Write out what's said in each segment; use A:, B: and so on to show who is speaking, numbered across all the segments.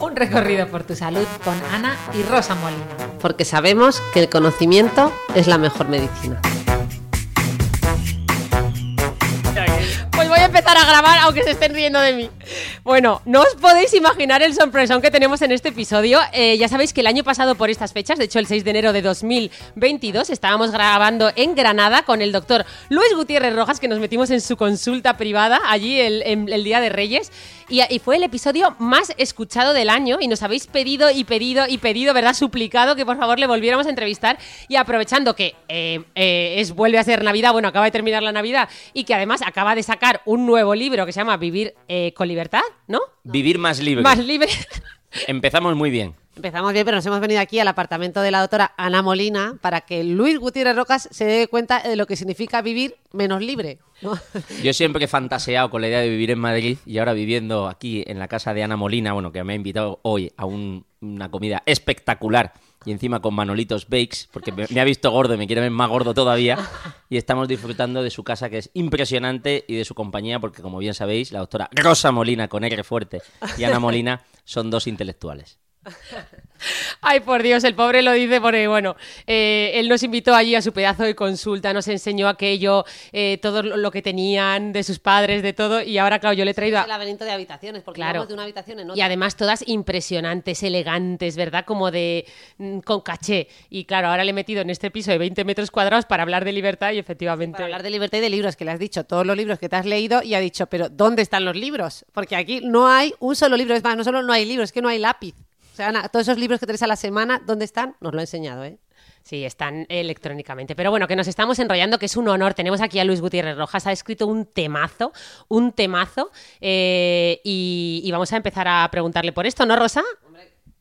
A: Un recorrido por tu salud con Ana y Rosa Molina.
B: Porque sabemos que el conocimiento es la mejor medicina.
A: Empezar a grabar aunque se estén riendo de mí. Bueno, no os podéis imaginar el sorpresón que tenemos en este episodio. Eh, ya sabéis que el año pasado por estas fechas, de hecho el 6 de enero de 2022, estábamos grabando en Granada con el doctor Luis Gutiérrez Rojas, que nos metimos en su consulta privada allí el, Día de Reyes. Y, y fue el episodio más escuchado del año y nos habéis pedido y pedido y pedido, ¿verdad? Suplicado que por favor le volviéramos a entrevistar y aprovechando que eh, eh, es, vuelve a ser Navidad, bueno, acaba de terminar la Navidad y que además acaba de sacar un nuevo libro que se llama Vivir eh, con libertad, ¿no?
C: Vivir más libre.
A: Más libre.
C: Empezamos muy bien.
B: Empezamos bien, pero nos hemos venido aquí al apartamento de la doctora Ana Molina para que Luis Gutiérrez Rocas se dé cuenta de lo que significa vivir menos libre.
C: Yo siempre he fantaseado con la idea de vivir en Madrid y ahora viviendo aquí en la casa de Ana Molina, bueno, que me ha invitado hoy a un- una comida espectacular y encima con Manolitos Bakes, porque me, me ha visto gordo y me quiere ver más gordo todavía. Y estamos disfrutando de su casa que es impresionante y de su compañía, porque como bien sabéis, la doctora Rosa Molina con R fuerte y Ana Molina son dos intelectuales.
A: Ay, por Dios, el pobre lo dice porque, bueno, eh, él nos invitó allí a su pedazo de consulta, nos enseñó aquello, eh, todo lo que tenían de sus padres, de todo, y ahora, claro, yo le he traído
B: El
A: a...
B: laberinto de habitaciones, porque
A: Claro.
B: de una habitación en otra.
A: Y además todas impresionantes, elegantes, ¿verdad? Como de... mm, con caché. Y claro, ahora le he metido en este piso de 20 metros cuadrados para hablar de libertad y efectivamente...
B: Para hablar de libertad y de libros, que le has dicho todos los libros que te has leído y ha dicho, pero ¿dónde están los libros? Porque aquí no hay un solo libro, es más, no solo no hay libros, es que no hay lápiz. O sea, Ana, todos esos libros que traes a la semana, ¿dónde están? Nos lo ha enseñado, ¿eh?
A: Sí, están electrónicamente. Pero bueno, que nos estamos enrollando, que es un honor. Tenemos aquí a Luis Gutiérrez Rojas, ha escrito un temazo, un temazo. eh, y, y vamos a empezar a preguntarle por esto, ¿no, Rosa?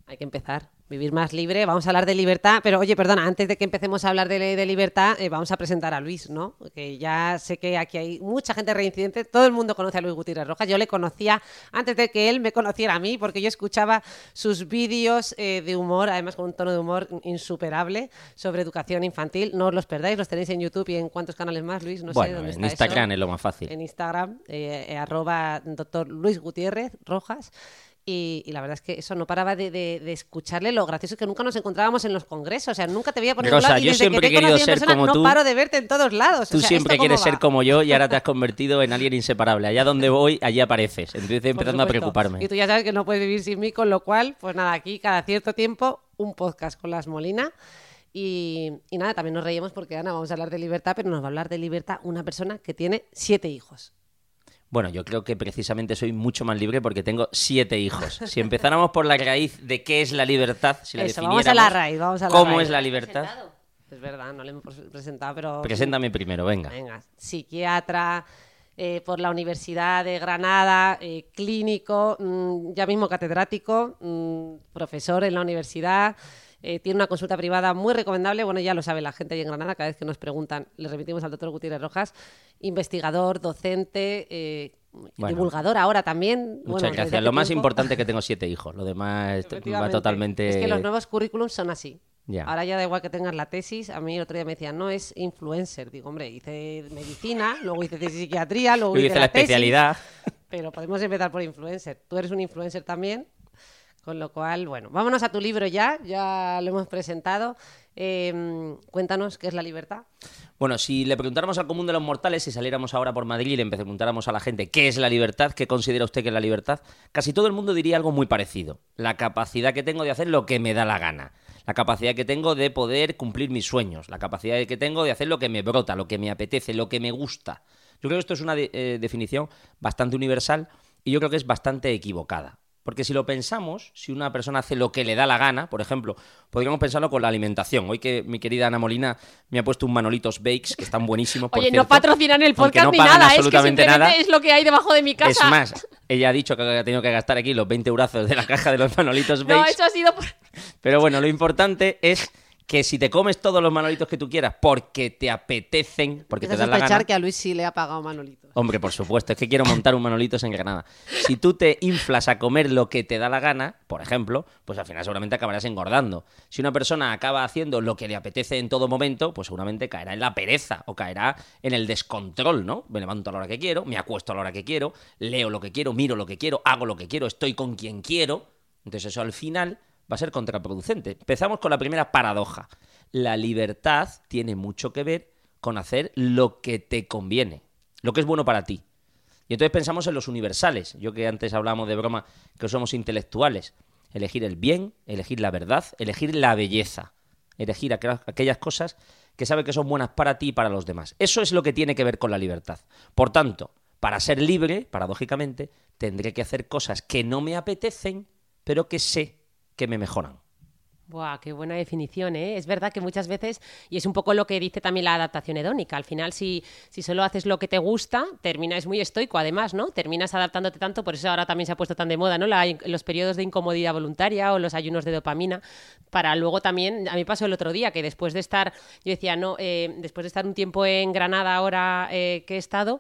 B: Hay que empezar. Vivir más libre, vamos a hablar de libertad, pero oye, perdona, antes de que empecemos a hablar de, de libertad, eh, vamos a presentar a Luis, ¿no? Que ya sé que aquí hay mucha gente reincidente, todo el mundo conoce a Luis Gutiérrez Rojas, yo le conocía antes de que él me conociera a mí, porque yo escuchaba sus vídeos eh, de humor, además con un tono de humor insuperable, sobre educación infantil, no os los perdáis, los tenéis en YouTube y en cuántos canales más, Luis, no sé
C: bueno,
B: dónde
C: en
B: está
C: Instagram
B: eso.
C: es lo más fácil.
B: En Instagram, eh, arroba doctor Luis Gutiérrez Rojas. Y, y la verdad es que eso no paraba de, de- de escucharle. Lo gracioso es que nunca nos encontrábamos en los congresos. O sea, nunca te veía por ningún lado. Y
C: yo
B: desde
C: siempre
B: que
C: he
B: te he
C: querido ser
B: persona,
C: como
B: no
C: tú.
B: paro de verte en todos lados.
C: Tú
B: O sea,
C: siempre
B: ¿esto cómo
C: quieres ser como yo y ahora te has convertido en alguien inseparable. Allá donde voy, allí apareces. Entonces estoy empezando a preocuparme.
B: Y tú ya sabes que no puedes vivir sin mí, con lo cual, pues nada, aquí cada cierto tiempo un podcast con las Molina. Y, y nada, también nos reímos porque, Ana, vamos a hablar de libertad, pero nos va a hablar de libertad una persona que tiene siete hijos.
C: Bueno, yo creo que precisamente soy mucho más libre porque tengo siete hijos. Si empezáramos por la raíz de qué es la libertad, si la
B: Eso, vamos a la
C: definiéramos,
B: raíz, vamos a la
C: ¿Cómo
B: raíz.
C: es la libertad?
B: Es verdad, no le hemos presentado, pero...
C: Preséntame primero, venga.
B: Venga, psiquiatra eh, por la Universidad de Granada, eh, clínico, mm, ya mismo catedrático, mm, profesor en la universidad. Eh, tiene una consulta privada muy recomendable, bueno, ya lo sabe la gente ahí en Granada, cada vez que nos preguntan, le remitimos al doctor Gutiérrez Rojas, investigador, docente, eh,
C: Bueno.
B: divulgador ahora también.
C: Muchas
B: Bueno,
C: gracias. Lo más
B: tiempo.
C: importante es que tengo siete hijos. Lo demás va totalmente.
B: Es que los nuevos currículums son así. Ahora ya da igual que tengas la tesis. A mí el otro día me decían, no, es influencer. Digo, hombre, hice medicina, luego hice tesis psiquiatría, luego hice,
C: hice la
B: tesis,
C: especialidad.
B: Pero podemos empezar por influencer. Tú eres un influencer también. Con lo cual, bueno, vámonos a tu libro ya. Ya lo hemos presentado. Eh, cuéntanos qué es la libertad.
C: Bueno, si le preguntáramos al común de los mortales, si saliéramos ahora por Madrid y le preguntáramos a la gente qué es la libertad, qué considera usted que es la libertad, casi todo el mundo diría algo muy parecido. La capacidad que tengo de hacer lo que me da la gana. La capacidad que tengo de poder cumplir mis sueños. La capacidad que tengo de hacer lo que me brota, lo que me apetece, lo que me gusta. Yo creo que esto es una eh, definición bastante universal y yo creo que es bastante equivocada. Porque si lo pensamos, si una persona hace lo que le da la gana, por ejemplo, podríamos pensarlo con la alimentación. Hoy que mi querida Ana Molina me ha puesto un Manolitos Bakes, que están buenísimos. por
A: Oye, no patrocinan el podcast
C: no
A: ni nada, es que
C: absolutamente
A: simplemente
C: nada.
A: es lo que hay debajo de mi casa.
C: Es más, ella ha dicho que ha tenido que gastar aquí los 20 eurazos de la caja de los Manolitos
A: no,
C: Bakes.
A: eso ha sido por...
C: Pero bueno, lo importante es que si te comes todos los manolitos que tú quieras porque te apetecen, porque te
B: Empiezas
C: dan la gana.
B: que a Luis sí le ha pagado Manolito.
C: Hombre, por supuesto, es que quiero montar un Manolitos en Granada. Si tú te inflas a comer lo que te da la gana, por ejemplo, pues al final seguramente acabarás engordando. Si una persona acaba haciendo lo que le apetece en todo momento, pues seguramente caerá en la pereza o caerá en el descontrol, ¿no? Me levanto a la hora que quiero, me acuesto a la hora que quiero, leo lo que quiero, miro lo que quiero, hago lo que quiero, estoy con quien quiero. Entonces eso al final va a ser contraproducente. Empezamos con la primera paradoja. La libertad tiene mucho que ver con hacer lo que te conviene, lo que es bueno para ti. Y entonces pensamos en los universales. Yo que antes hablábamos de broma que somos intelectuales. Elegir el bien, elegir la verdad, elegir la belleza. Elegir aquellas- aquellas cosas que sabe que son buenas para ti y para los demás. Eso es lo que tiene que ver con la libertad. Por tanto, para ser libre, paradójicamente, tendré que hacer cosas que no me apetecen, pero que sé que me mejoran.
A: Buah, qué buena definición, ¿eh? Es verdad que muchas veces, y es un poco lo que dice también la adaptación hedónica, al final si, si solo haces lo que te gusta, terminas muy estoico además, ¿no? Terminas adaptándote tanto, por eso ahora también se ha puesto tan de moda, ¿no? Los periodos de incomodidad voluntaria o los ayunos de dopamina, para luego también, a mí pasó el otro día, que después de estar, yo decía, no, eh, después de estar un tiempo en Granada ahora eh, que he estado,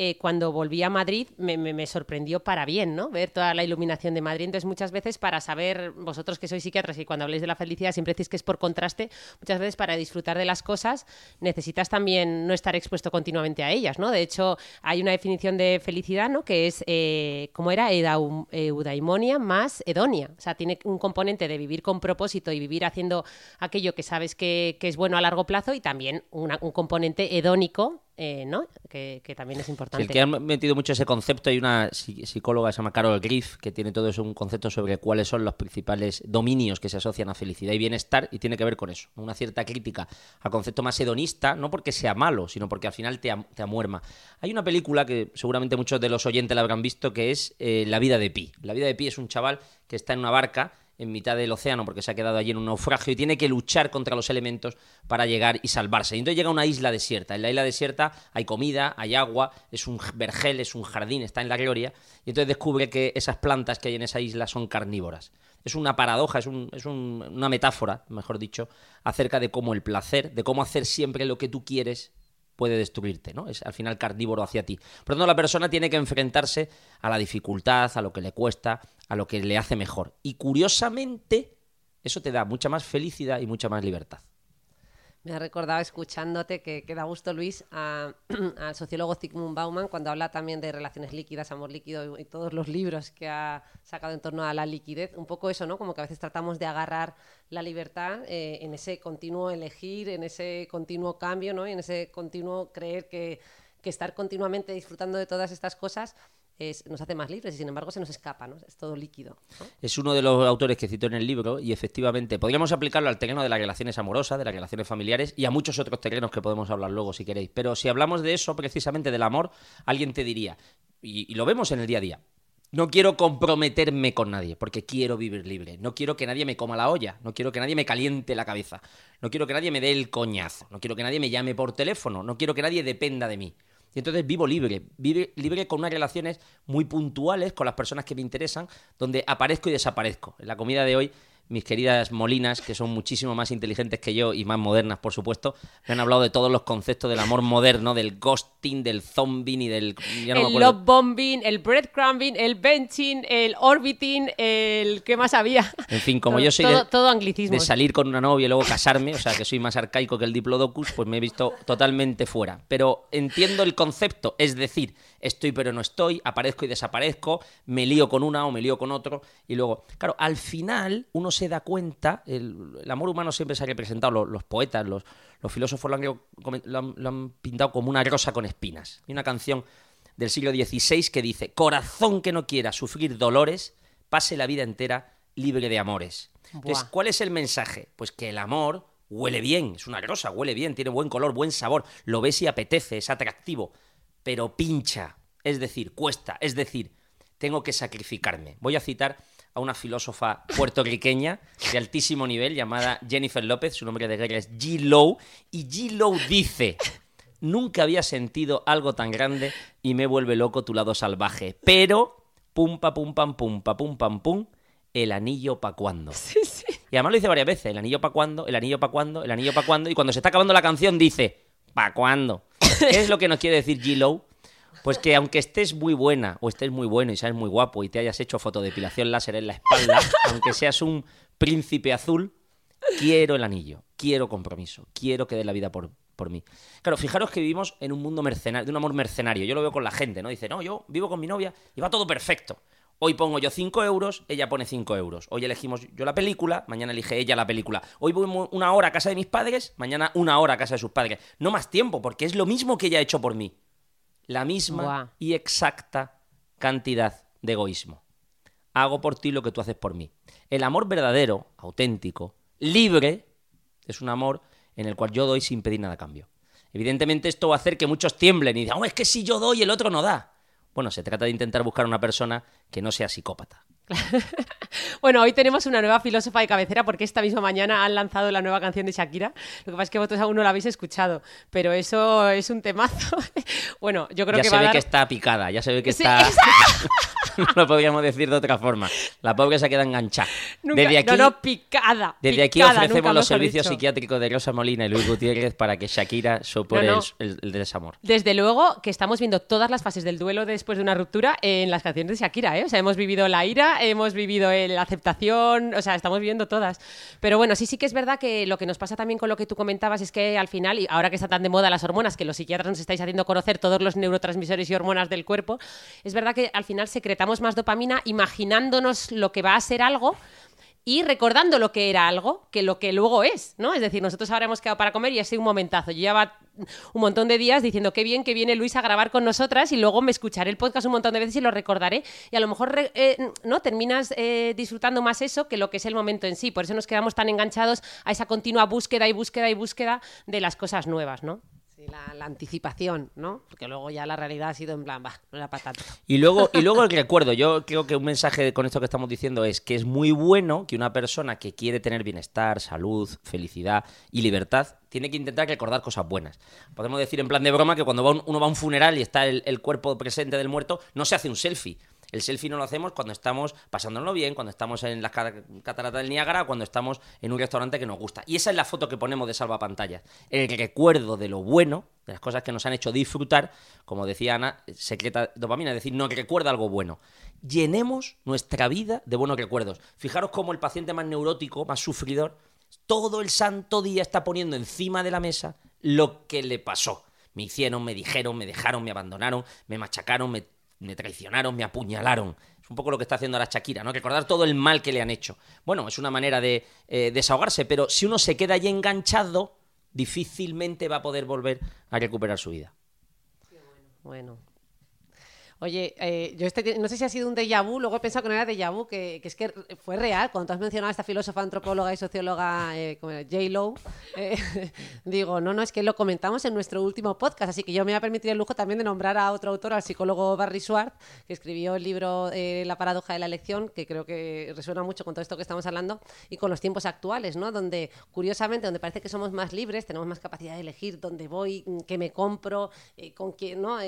A: eh, cuando volví a Madrid me, sorprendió para bien, ¿no? Ver toda la iluminación de Madrid. Entonces, muchas veces para saber, vosotros que sois psiquiatras y cuando habléis de la felicidad siempre decís que es por contraste, muchas veces para disfrutar de las cosas necesitas también no estar expuesto continuamente a ellas, ¿no? De hecho, hay una definición de felicidad, ¿no? Que es, eh, ¿cómo era? Eudaimonia más hedonia. O sea, tiene un componente de vivir con propósito y vivir haciendo aquello que sabes que, es bueno a largo plazo y también un componente hedónico, eh, ¿no? Que, que también es
C: Sí,
A: importante.
C: el que ha metido mucho ese concepto, hay una psi- psicóloga que se llama Carol Griff, que tiene todo eso, un concepto sobre cuáles son los principales dominios que se asocian a felicidad y bienestar, y tiene que ver con eso, una cierta crítica al concepto más hedonista, no porque sea malo, sino porque al final te, am- te amuerma. Hay una película que seguramente muchos de los oyentes la habrán visto, que es eh, La vida de Pi. La vida de Pi es un chaval que está en una barca en mitad del océano porque se ha quedado allí en un naufragio y tiene que luchar contra los elementos para llegar y salvarse. Y entonces llega a una isla desierta. En la isla desierta hay comida, hay agua, es un vergel, es un jardín, está en la gloria. Y entonces descubre que esas plantas que hay en esa isla son carnívoras. Es una paradoja, es, un- es un- una metáfora, mejor dicho, acerca de cómo el placer, de cómo hacer siempre lo que tú quieres puede destruirte, ¿no? Es al final carnívoro hacia ti. Por lo tanto, la persona tiene que enfrentarse a la dificultad, a lo que le cuesta, a lo que le hace mejor. Y curiosamente, eso te da mucha más felicidad y mucha más libertad.
B: Me ha recordado escuchándote que, que da gusto, Luis, al sociólogo Zygmunt Bauman cuando habla también de relaciones líquidas, amor líquido y, todos los libros que ha sacado en torno a la liquidez. Un poco eso, ¿no? Como que a veces tratamos de agarrar la libertad eh, en ese continuo elegir, en ese continuo cambio, ¿no? Y en ese continuo creer que estar continuamente disfrutando de todas estas cosas nos hace más libres y sin embargo se nos escapa, ¿no? Es todo líquido.
C: Es uno de los autores que cito en el libro y efectivamente podríamos aplicarlo al terreno de las relaciones amorosas, de las relaciones familiares y a muchos otros terrenos que podemos hablar luego si queréis. Pero si hablamos de eso, precisamente del amor, alguien te diría, y, y lo vemos en el día a día, no quiero comprometerme con nadie porque quiero vivir libre. No quiero que nadie me coma la olla. No quiero que nadie me caliente la cabeza. No quiero que nadie me dé el coñazo. No quiero que nadie me llame por teléfono. No quiero que nadie dependa de mí. Y entonces vivo libre, vive libre con unas relaciones muy puntuales con las personas que me interesan, donde aparezco y desaparezco. En la comida de hoy, mis queridas molinas, que son muchísimo más inteligentes que yo y más modernas, por supuesto, me han hablado de todos los conceptos del amor moderno, del ghosting, del zombing y del... ya no
A: el love bombing, el breadcrumbing, el benching, el orbiting, el... ¿Qué más había?
C: En fin, como
A: Todo-
C: yo soy
A: todo,
C: de,
A: todo anglicismo.
C: de salir con una novia y luego casarme, o sea, que soy más arcaico que el diplodocus, pues me he visto totalmente fuera. Pero entiendo el concepto, es decir, estoy pero no estoy, aparezco y desaparezco, me lío con una o me lío con otro, y luego, claro, al final uno se da cuenta, el, el amor humano siempre se ha representado, los, los poetas, los, los filósofos lo han, lo han- lo han pintado como una rosa con espinas. Hay una canción del siglo XVI que dice, corazón que no quiera sufrir dolores, pase la vida entera libre de amores. Entonces. ¿cuál es el mensaje? Pues que el amor huele bien, es una rosa, huele bien, tiene buen color, buen sabor, lo ves y apetece, es atractivo, pero pincha, es decir, cuesta, es decir, tengo que sacrificarme. Voy a citar a una filósofa puertorriqueña de altísimo nivel llamada Jennifer López, su nombre de guerra es G. Lowe, y G. Lowe dice, nunca había sentido algo tan grande y me vuelve loco tu lado salvaje, pero, pum pa pum pam pum pa pum pam pum, ¿el anillo pa' cuándo? Y además lo dice varias veces, ¿el anillo pa' cuándo? ¿El anillo pa' cuándo? ¿El anillo pa' cuándo? Y cuando se está acabando la canción dice, ¿pa' cuándo? ¿Qué es lo que nos quiere decir G-Low? Pues que aunque estés muy buena o estés muy bueno y seas muy guapo y te hayas hecho fotodepilación láser en la espalda, aunque seas un príncipe azul, quiero el anillo, quiero compromiso, quiero que dé la vida por, por mí. Claro, fijaros que vivimos en un mundo mercenario, de un amor mercenario. Yo lo veo con la gente, ¿no? Dice, no, yo vivo con mi novia y va todo perfecto. Hoy pongo yo 5 euros, ella pone 5 euros. Hoy elegimos yo la película, mañana elige ella la película. Hoy voy una hora a casa de mis padres, mañana una hora a casa de sus padres. No más tiempo, porque es lo mismo que ella ha hecho por mí. La misma y exacta cantidad de egoísmo. Hago por ti lo que tú haces por mí. El amor verdadero, auténtico, libre, es un amor en el cual yo doy sin pedir nada a cambio. Evidentemente esto va a hacer que muchos tiemblen y digan, oh, es que si yo doy, el otro no da. Bueno, se trata de intentar buscar una persona que no sea psicópata.
A: Bueno, hoy tenemos una nueva filósofa de cabecera porque esta misma mañana han lanzado la nueva canción de Shakira. Lo que pasa es que vosotros aún no la habéis escuchado, pero eso es un temazo. bueno, yo creo
C: ya
A: que
C: se
A: va
C: ve
A: a dar...
C: que está picada, ya se ve que
A: Sí,
C: está... no lo podríamos decir de otra forma. La pobre se queda enganchada.
A: Nunca-
C: Desde aquí,
A: No, no, picada.
C: desde aquí
A: picada,
C: ofrecemos los servicios
A: dicho.
C: psiquiátricos de Rosa Molina y Luis Gutiérrez para que Shakira supere
A: No,
C: el- el desamor.
A: Desde luego que estamos viendo todas las fases del duelo después de una ruptura en las canciones de Shakira, ¿eh? O sea, hemos vivido la ira, hemos vivido el- la aceptación, o sea, estamos viviendo todas. Pero bueno, sí, sí que es verdad que lo que nos pasa también con lo que tú comentabas es que al final, y ahora que está tan de moda las hormonas, que los psiquiatras nos estáis haciendo conocer todos los neurotransmisores y hormonas del cuerpo, es verdad que al final secretamos más dopamina imaginándonos lo que va a ser algo y recordando lo que era algo que lo que luego es, ¿no? Es decir, nosotros ahora hemos quedado para comer y ha sido un momentazo. Yo llevaba un montón de días diciendo qué bien que viene Luis a grabar con nosotras y luego me escucharé el podcast un montón de veces y lo recordaré y a lo mejor eh, no terminas eh, disfrutando más eso que lo que es el momento en sí. Por eso nos quedamos tan enganchados a esa continua búsqueda y búsqueda y búsqueda de las cosas nuevas, ¿no?
B: La, anticipación, ¿no? Porque luego ya la realidad ha sido en plan, va, no era para tanto.
C: Y luego, y luego el recuerdo. Yo creo que un mensaje con esto que estamos diciendo es que es muy bueno que una persona que quiere tener bienestar, salud, felicidad y libertad tiene que intentar recordar cosas buenas. Podemos decir en plan de broma que cuando uno va a un funeral y está el cuerpo presente del muerto, no se hace un selfie. El selfie no lo hacemos cuando estamos pasándonos bien, cuando estamos en las ca- cataratas del Niágara, cuando estamos en un restaurante que nos gusta. Y esa es la foto que ponemos de salvapantallas. El recuerdo de lo bueno, de las cosas que nos han hecho disfrutar, como decía Ana, secreta dopamina, es decir, nos recuerda algo bueno. Llenemos nuestra vida de buenos recuerdos. Fijaros cómo el paciente más neurótico, más sufridor, todo el santo día está poniendo encima de la mesa lo que le pasó. Me hicieron, me dijeron, me dejaron, me abandonaron, me machacaron, me, me traicionaron, me apuñalaron. Es un poco lo que está haciendo ahora Shakira, ¿no? Recordar todo el mal que le han hecho. Bueno, es una manera de eh, desahogarse, pero si uno se queda ahí enganchado, difícilmente va a poder volver a recuperar su vida.
B: Bueno. Oye, eh, yo este, no sé si ha sido un déjà vu, luego he pensado que no era déjà vu, que, es que fue real. Cuando tú has mencionado a esta filósofa, antropóloga y socióloga eh, como J. Lowe, eh, digo, no, no, es que lo comentamos en nuestro último podcast, así que yo me voy a permitir el lujo también de nombrar a otro autor, al psicólogo Barry Schwartz, que escribió el libro eh, La paradoja de la elección, que creo que resuena mucho con todo esto que estamos hablando y con los tiempos actuales, ¿no? Donde, curiosamente, donde parece que somos más libres, tenemos más capacidad de elegir dónde voy, qué me compro, eh, con quién, ¿no?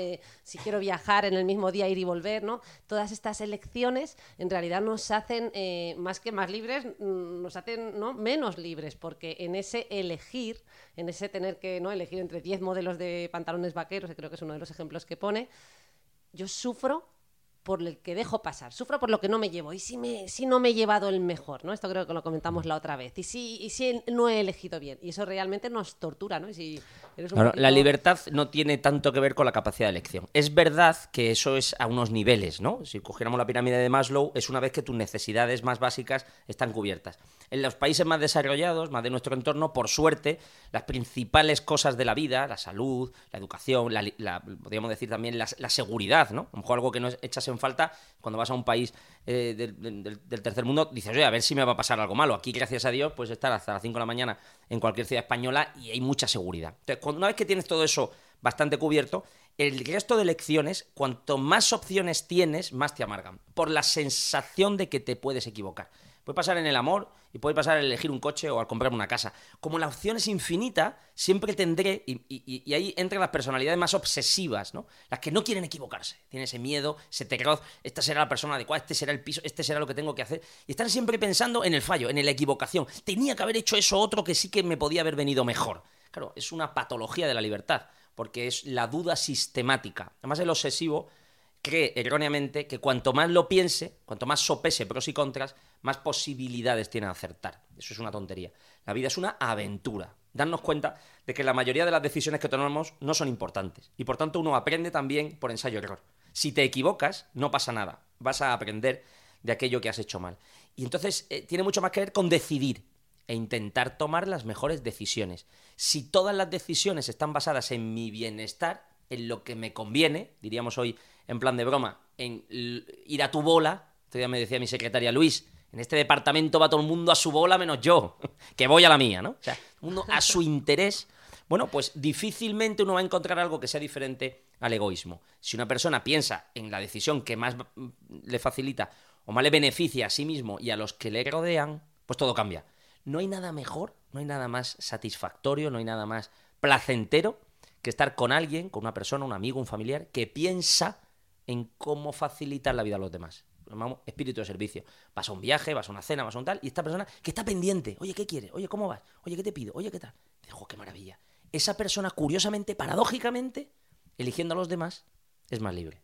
B: Si quiero viajar en el mismo día, ir y volver, ¿no? Todas estas elecciones en realidad nos hacen, eh, más que más libres, mm, nos hacen ¿no? menos libres, porque en ese elegir, en ese tener que ¿no? elegir entre 10 modelos de pantalones vaqueros, que creo que es uno de los ejemplos que pone, yo sufro por el que dejo pasar, sufro por lo que no me llevo. ¿Y si, me, si no me he llevado el mejor? ¿no? Esto creo que lo comentamos la otra vez. ¿Y si, y si no he elegido bien? Y eso realmente nos tortura, ¿no? Y si eres un
C: Claro,
B: poquito-
C: La libertad no tiene tanto que ver con la capacidad de elección. Es verdad que eso es a unos niveles, ¿no? Si cogiéramos la pirámide de Maslow, es una vez que tus necesidades más básicas están cubiertas. En los países más desarrollados, más de nuestro entorno, por suerte, las principales cosas de la vida, la salud, la educación, la, podríamos decir también la, seguridad, ¿no? A lo mejor algo que no echas en falta cuando vas a un país eh, del, tercer mundo, dices, oye, a ver si me va a pasar algo malo. Aquí, gracias a Dios, puedes estar hasta las 5 de la mañana en cualquier ciudad española y hay mucha seguridad. Entonces, una vez que tienes todo eso bastante cubierto, el resto de elecciones, cuanto más opciones tienes, más te amargan. Por la sensación de que te puedes equivocar. Puede pasar en el amor y puede pasar al elegir un coche o al comprarme una casa. Como la opción es infinita, siempre tendré, y, ahí entran las personalidades más obsesivas, ¿no? Las que no quieren equivocarse. Tienen ese miedo, ese terror, esta será la persona adecuada, este será el piso, este será lo que tengo que hacer. Y están siempre pensando en el fallo, en la equivocación. Tenía que haber hecho eso otro que sí que me podía haber venido mejor. Claro, es una patología de la libertad, porque es la duda sistemática. Además, el obsesivo cree erróneamente que cuanto más lo piense, cuanto más sopese pros y contras, más posibilidades tiene de acertar. Eso es una tontería. La vida es una aventura. Darnos cuenta de que la mayoría de las decisiones que tomamos no son importantes. Y por tanto uno aprende también por ensayo-error. Si te equivocas, no pasa nada. Vas a aprender de aquello que has hecho mal. Y entonces eh, tiene mucho más que ver con decidir e intentar tomar las mejores decisiones. Si todas las decisiones están basadas en mi bienestar, en lo que me conviene, diríamos hoy en plan de broma, en ir a tu bola. Todavía me decía mi secretaria Luis, en este departamento va todo el mundo a su bola menos yo, que voy a la mía, ¿no? O sea, uno a su interés. Bueno, pues difícilmente uno va a encontrar algo que sea diferente al egoísmo. Si una persona piensa en la decisión que más le facilita o más le beneficia a sí mismo y a los que le rodean, pues todo cambia. No hay nada mejor, no hay nada más satisfactorio, no hay nada más placentero que estar con alguien, con una persona, un amigo, un familiar, que piensa en cómo facilitar la vida a los demás. Llamamos espíritu de servicio. Vas a un viaje, vas a una cena, vas a un tal, y esta persona que está pendiente, oye, ¿qué quieres? Oye, ¿cómo vas? Oye, ¿qué te pido? Oye, ¿qué tal? Dijo, qué maravilla. Esa persona, curiosamente, paradójicamente, eligiendo a los demás, es más libre.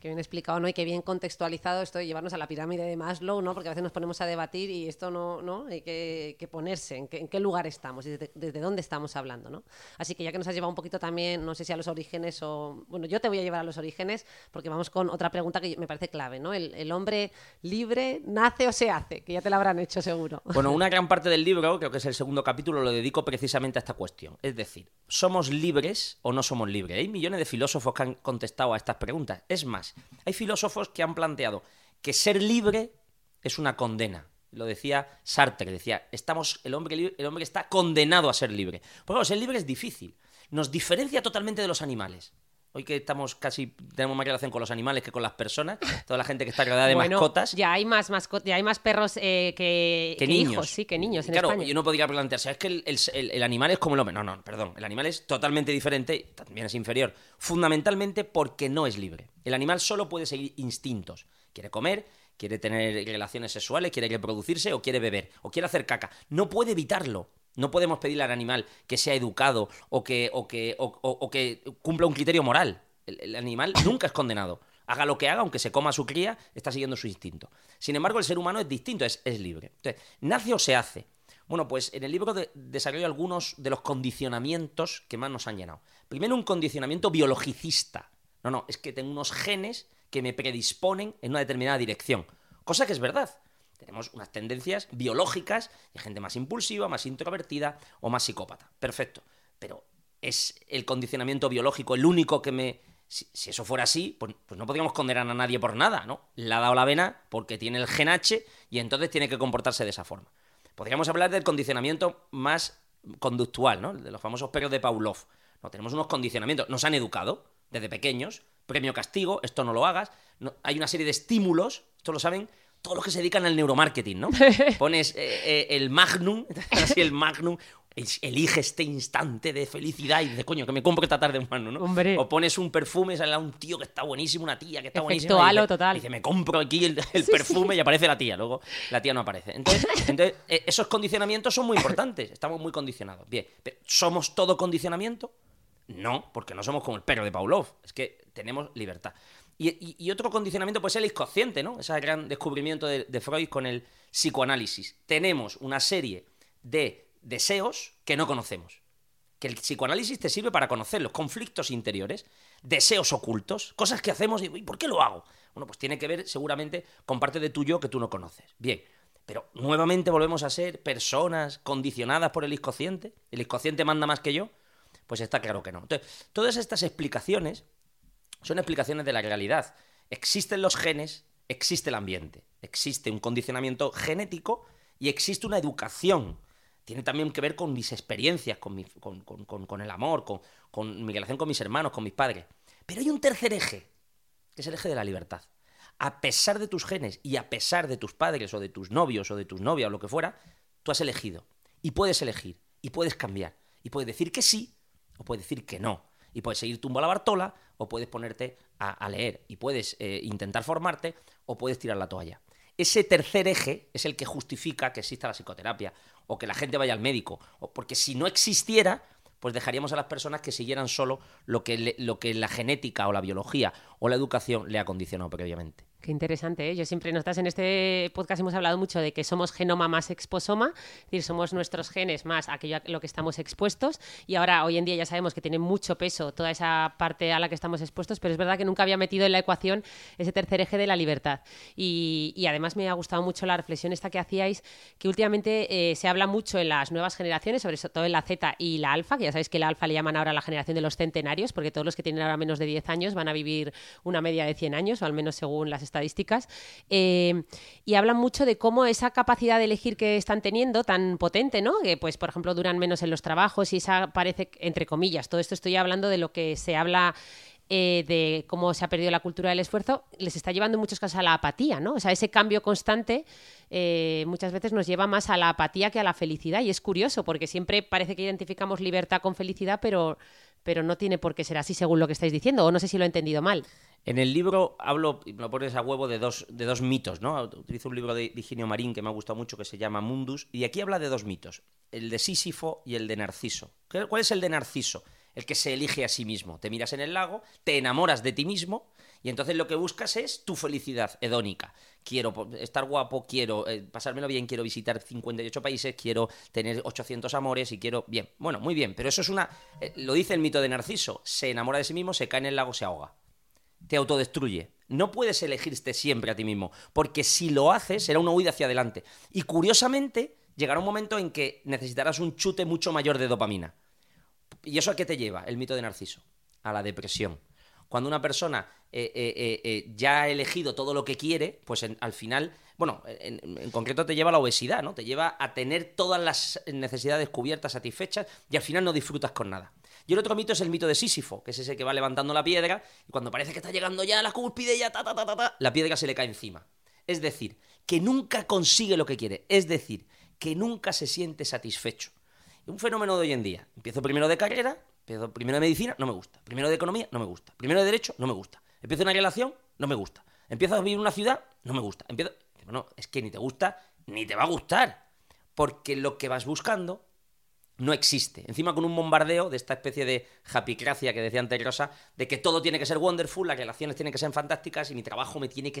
B: Qué bien explicado, ¿no? Y qué bien contextualizado esto de llevarnos a la pirámide de Maslow, ¿no? Porque a veces nos ponemos a debatir y esto no, ¿no? Hay que, ponerse, ¿en qué, lugar estamos y desde, dónde estamos hablando, ¿no? Así que ya que nos has llevado un poquito también, no sé si a los orígenes o... Bueno, yo te voy a llevar a los orígenes porque vamos con otra pregunta que me parece clave, ¿no? El, hombre libre nace o se hace, que ya te la habrán hecho seguro.
C: Bueno, una gran parte del libro, creo que es el segundo capítulo, lo dedico precisamente a esta cuestión. Es decir, ¿somos libres o no somos libres? Hay millones de filósofos que han contestado a estas preguntas. Es más, hay filósofos que han planteado que ser libre es una condena. Lo decía Sartre, decía, estamos, el, hombre, el hombre está condenado a ser libre. Pues ser libre es difícil. Nos diferencia totalmente de los animales. Hoy que estamos casi tenemos más relación con los animales que con las personas, toda la gente que está rodeada de mascotas.
B: Ya hay más mascotas, ya hay más perros eh, que, niños. hijos, sí, que niños en
C: claro, yo no podría plantearse, es que el, animal es como el hombre. No, no, perdón. El animal es totalmente diferente, también es inferior, fundamentalmente porque no es libre. El animal solo puede seguir instintos. Quiere comer, quiere tener relaciones sexuales, quiere reproducirse o quiere beber o quiere hacer caca. No puede evitarlo. No podemos pedirle al animal que sea educado o que, cumpla un criterio moral. El, animal nunca es condenado. Haga lo que haga, aunque se coma su cría, está siguiendo su instinto. Sin embargo, el ser humano es distinto, es, libre. Entonces, ¿nace o se hace? Bueno, pues en el libro desarrollo algunos de los condicionamientos que más nos han llenado. Primero, un condicionamiento biologicista. No, no, es que tengo unos genes que me predisponen en una determinada dirección. Cosa que es verdad. Tenemos unas tendencias biológicas y gente más impulsiva, más introvertida o más psicópata. Perfecto. Pero ¿es el condicionamiento biológico el único que me... Si, eso fuera así, pues, pues, no podríamos condenar a nadie por nada, ¿no? Le ha dado la vena porque tiene el gen H y entonces tiene que comportarse de esa forma. Podríamos hablar del condicionamiento más conductual, ¿no? De los famosos perros de Pavlov. No, tenemos unos condicionamientos. Nos han educado desde pequeños, premio castigo, esto no lo hagas. hay una serie de estímulos, esto lo saben todos los que se dedican al neuromarketing, ¿no? Pones eh, eh, el magnum, así el magnum, elige este instante de felicidad y dices, coño, que me compro esta tarde un mano, ¿no?
B: Hombre.
C: O pones un perfume, sale a un tío que está buenísimo, una tía que está
B: Efecto
C: buenísima.
B: halo total.
C: Dice, me compro aquí el, perfume y aparece la tía. Luego la tía no aparece. Entonces, entonces eh, esos condicionamientos son muy importantes. Estamos muy condicionados. Bien, ¿somos todo condicionamiento? No, porque no somos como el perro de Pavlov. Es que tenemos libertad. Y, otro condicionamiento puede ser el inconsciente, ¿no? Ese gran descubrimiento de, Freud con el psicoanálisis. Tenemos una serie de deseos que no conocemos. Que el psicoanálisis te sirve para conocer los conflictos interiores, deseos ocultos, cosas que hacemos y ¿por qué lo hago? Bueno, pues tiene que ver seguramente con parte de tu yo que tú no conoces. Bien, pero nuevamente volvemos a ser personas condicionadas por el inconsciente. ¿El inconsciente manda más que yo? Pues está claro que no. Entonces, todas estas explicaciones son explicaciones de la realidad. Existen los genes, existe el ambiente, existe un condicionamiento genético y existe una educación. Tiene también que ver con mis experiencias, con, el amor, con, mi relación con mis hermanos, con mis padres. Pero hay un tercer eje, que es el eje de la libertad. a pesar de tus genes y a pesar de tus padres o de tus novios o de tus novias o lo que fuera, tú has elegido. Y puedes elegir, y puedes cambiar, y puedes decir que sí o puedes decir que no. Y puedes seguir a la Bartola o puedes ponerte a, leer y puedes eh, intentar formarte o puedes tirar la toalla. Ese tercer eje es el que justifica que exista la psicoterapia o que la gente vaya al médico. O porque si no existiera, pues dejaríamos a las personas que siguieran solo lo que, lo que la genética o la biología o la educación le ha condicionado previamente.
A: Qué interesante, ¿eh? Yo siempre, nosotras en este podcast hemos hablado mucho de que somos genoma más exposoma, es decir, somos nuestros genes más aquello a lo que estamos expuestos y ahora, hoy en día ya sabemos que tiene mucho peso toda esa parte a la que estamos expuestos, pero es verdad que nunca había metido en la ecuación ese tercer eje de la libertad. Y, además me ha gustado mucho la reflexión esta que hacíais, que últimamente eh, se habla mucho en las nuevas generaciones, sobre todo en la Z y la alfa, que ya sabéis que la alfa le llaman ahora la generación de los centenarios, porque todos los que tienen ahora menos de 10 años van a vivir una media de 100 años, o al menos según las estadísticas, eh, y hablan mucho de cómo esa capacidad de elegir que están teniendo tan potente, ¿no? Que, pues, por ejemplo, duran menos en los trabajos y esa parece, entre comillas, todo esto estoy hablando de lo que se habla eh, de cómo se ha perdido la cultura del esfuerzo, les está llevando en muchos casos a la apatía, ¿no? O sea, ese cambio constante eh, muchas veces nos lleva más a la apatía que a la felicidad. Y es curioso, porque siempre parece que identificamos libertad con felicidad, pero, pero no tiene por qué ser así según lo que estáis diciendo, o no sé si lo he entendido mal.
C: En el libro hablo, y me lo pones a huevo, de dos, de dos mitos, ¿no? Utilizo un libro de Higinio Marín que me ha gustado mucho, que se llama Mundus, y aquí habla de dos mitos, el de Sísifo y el de Narciso. ¿Cuál es el de Narciso? El que se elige a sí mismo. Te miras en el lago, te enamoras de ti mismo, y entonces lo que buscas es tu felicidad hedónica. Quiero estar guapo, quiero eh, pasármelo bien, quiero visitar 58 países, quiero tener 800 amores y quiero... Bien, bueno, muy bien, pero eso es una... Eh, lo dice el mito de Narciso, se enamora de sí mismo, se cae en el lago, se ahoga te autodestruye. No puedes elegirte siempre a ti mismo, porque si lo haces será una huida hacia adelante. Y curiosamente, llegará un momento en que necesitarás un chute mucho mayor de dopamina. ¿Y eso a qué te lleva? El mito de Narciso. A la depresión. Cuando una persona eh, eh, eh, ya ha elegido todo lo que quiere, pues al final, bueno, en, concreto te lleva a la obesidad, ¿no? Te lleva a tener todas las necesidades cubiertas, satisfechas, y al final no disfrutas con nada. Y el otro mito es el mito de Sísifo, que es ese que va levantando la piedra y cuando parece que está llegando ya a la cúspide, ya ta, ta, ta, ta, la piedra se le cae encima. Es decir, que nunca consigue lo que quiere. Es decir, que nunca se siente satisfecho. Un fenómeno de hoy en día. Empiezo primero de carrera, empiezo primero de medicina, no me gusta. Primero de economía, no me gusta. Primero de derecho, no me gusta. Empiezo una relación, no me gusta. Empiezo a vivir en una ciudad, no me gusta. Empiezo... Es que ni te gusta, ni te va a gustar. Porque lo que vas buscando no existe. Encima con un bombardeo de esta especie de happycracia que decía antes Rosa, de que todo tiene que ser wonderful, las relaciones tienen que ser fantásticas y mi trabajo me tiene que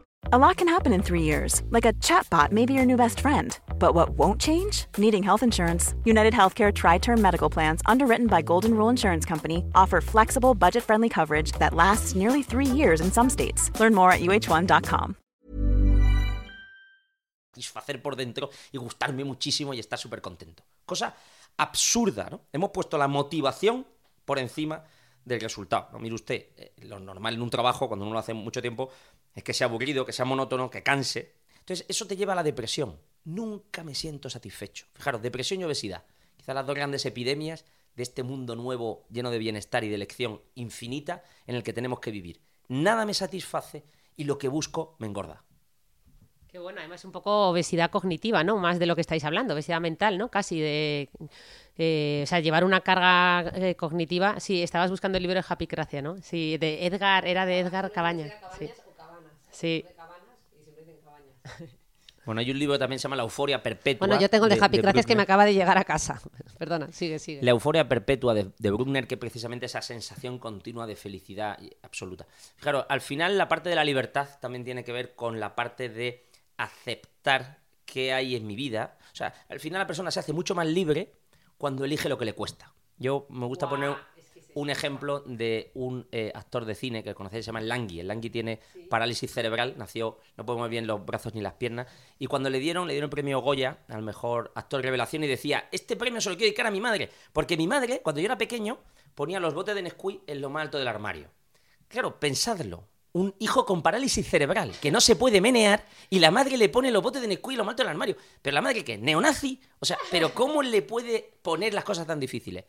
D: A lot can happen in 3 years. Like a chatbot may be your new best friend. But what won't change? Needing health insurance. United Healthcare Tri-Term Medical Plans underwritten by Golden Rule Insurance Company offer flexible, budget-friendly coverage that lasts nearly 3 years in some states. Learn more at uh1.com.
C: Satisfacer por dentro y gustarme muchísimo y estar súper contento. Cosa absurda, ¿no? Hemos puesto la motivación por encima del resultado. ¿no? Mire usted, eh, lo normal en un trabajo, cuando uno lo hace mucho tiempo, es que sea aburrido, que sea monótono, que canse. Entonces, eso te lleva a la depresión. Nunca me siento satisfecho. Fijaros, depresión y obesidad. Quizás las dos grandes epidemias de este mundo nuevo lleno de bienestar y de elección infinita en el que tenemos que vivir. Nada me satisface y lo que busco me engorda.
A: Qué bueno, además un poco obesidad cognitiva, ¿no? Más de lo que estáis hablando, obesidad mental, ¿no? Casi de... Eh, o sea, llevar una carga eh, cognitiva. Sí, estabas buscando el libro de Happy Gracia, ¿no? Sí, de Edgar, era de Edgar Cabañas. Sí. Sí.
C: Bueno, hay un libro que también se llama La euforia perpetua.
A: Bueno, yo tengo el de, Happy Gracias que me acaba de llegar a casa. Perdona, sigue, sigue.
C: La euforia perpetua de, de Bruckner, que precisamente esa sensación continua de felicidad absoluta. Claro, al final la parte de la libertad también tiene que ver con la parte de aceptar qué hay en mi vida. O sea, al final la persona se hace mucho más libre cuando elige lo que le cuesta. Yo me gusta poner un ejemplo de un eh, actor de cine que conocéis, se llama Langui. El Langui tiene parálisis cerebral, nació, no puede mover bien los brazos ni las piernas. Y cuando le dieron, le dieron el premio Goya al mejor actor revelación y decía, este premio se lo quiero dedicar a mi madre. Porque mi madre, cuando yo era pequeño, ponía los botes de Nesquik en lo más alto del armario. Claro, pensadlo. Un hijo con parálisis cerebral, que no se puede menear, y la madre le pone los botes de Nesquik en lo más alto del armario. Pero la madre, ¿qué? ¿Neonazi? O sea, ¿pero cómo le puede poner las cosas tan difíciles?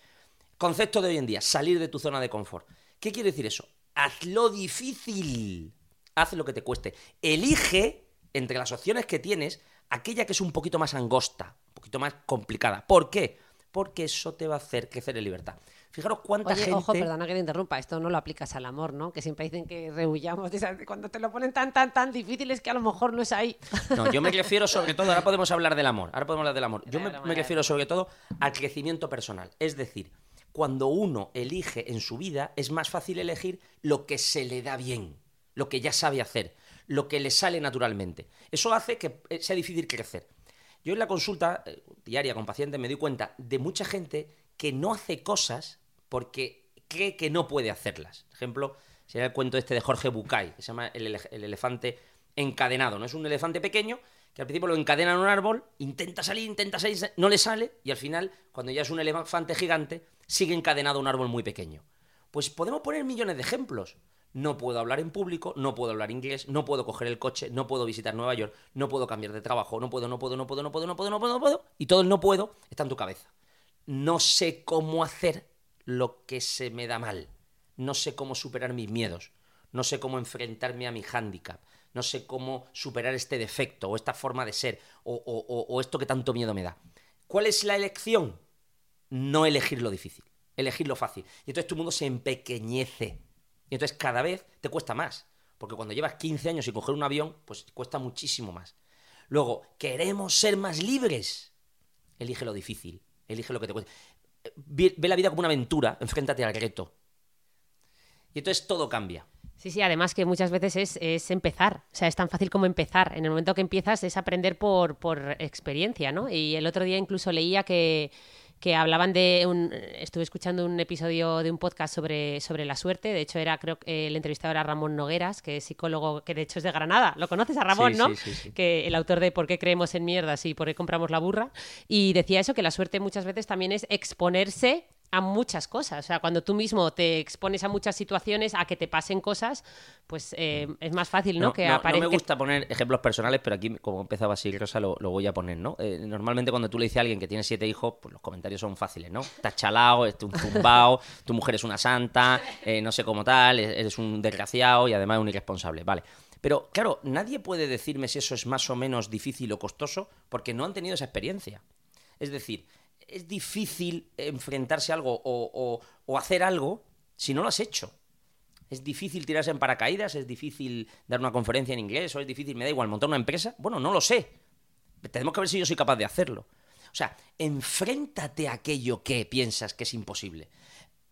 C: Concepto de hoy en día, salir de tu zona de confort. ¿Qué quiere decir eso? Hazlo difícil. Haz lo que te cueste. Elige entre las opciones que tienes aquella que es un poquito más angosta, un poquito más complicada. ¿Por qué? Porque eso te va a hacer crecer en libertad. Fijaros cuánta
B: Oye,
C: gente.
B: ojo, perdona que te interrumpa, esto no lo aplicas al amor, ¿no? Que siempre dicen que rehuyamos cuando te lo ponen tan, tan, tan difícil es que a lo mejor no es ahí.
C: No, yo me refiero sobre todo, ahora podemos hablar del amor, ahora podemos hablar del amor. Yo me, me refiero sobre todo al crecimiento personal. Es decir, cuando uno elige en su vida, es más fácil elegir lo que se le da bien, lo que ya sabe hacer, lo que le sale naturalmente. Eso hace que eh, sea difícil crecer. Yo en la consulta eh, diaria con pacientes me doy cuenta de mucha gente que no hace cosas porque cree que no puede hacerlas. Por ejemplo, sería el cuento este de Jorge Bucay, que se llama el, ele- el elefante encadenado. No es un elefante pequeño que al principio lo encadenan a un árbol, intenta salir, intenta salir, sa- no le sale, y al final, cuando ya es un elefante gigante, sigue encadenado a un árbol muy pequeño. Pues podemos poner millones de ejemplos. No puedo hablar en público, no puedo hablar inglés, no puedo coger el coche, no puedo visitar Nueva York, no puedo cambiar de trabajo, no puedo, no puedo, no puedo, no puedo, no puedo, no puedo, no puedo. Y todo el no puedo está en tu cabeza. No sé cómo hacer lo que se me da mal. No sé cómo superar mis miedos. No sé cómo enfrentarme a mi hándicap. No sé cómo superar este defecto o esta forma de ser o, o- o- esto que tanto miedo me da. ¿Cuál es la elección? No elegir lo difícil, elegir lo fácil. Y entonces tu mundo se empequeñece. Y entonces cada vez te cuesta más. Porque cuando llevas 15 años y coger un avión, pues cuesta muchísimo más. Luego, queremos ser más libres. Elige lo difícil, elige lo que te cuesta. Ve ve la vida como una aventura, enfréntate al reto. Y entonces todo cambia.
A: Sí, sí, además que muchas veces es, es empezar, o sea, es tan fácil como empezar. En el momento que empiezas es aprender por, por experiencia, ¿no? Y el otro día incluso leía que, que hablaban de un... Estuve escuchando un episodio de un podcast sobre, sobre la suerte, de hecho era, creo que el entrevistador era Ramón Nogueras, que es psicólogo, que de hecho es de Granada. ¿Lo conoces a Ramón,
C: Sí,
A: no?
C: sí, sí, sí.
A: Que el autor de ¿Por qué creemos en mierdas y por qué compramos la burra? Y decía eso, que la suerte muchas veces también es exponerse a muchas cosas. O sea, cuando tú mismo te expones a muchas situaciones, a que te pasen cosas, pues eh, es más fácil, ¿no? que
C: no,
A: aparezca.
C: me gusta poner ejemplos personales, pero aquí, como empezaba así Rosa, lo, lo voy a poner, ¿no? Eh, normalmente cuando tú le dices a alguien que tiene siete hijos, pues los comentarios son fáciles, ¿no? Estás chalao, eres un zumbao, tu mujer es una santa, eh, no sé cómo tal, e- eres un desgraciado y además un irresponsable, vale. Pero claro, nadie puede decirme si eso es más o menos difícil o costoso porque no han tenido esa experiencia. Es decir, es difícil enfrentarse a algo o, hacer algo si no lo has hecho. Es difícil tirarse en paracaídas, es difícil dar una conferencia en inglés, o es difícil, me da igual, montar una empresa. Bueno, no lo sé. Tenemos que ver si yo soy capaz de hacerlo. O sea, enfréntate a aquello que piensas que es imposible.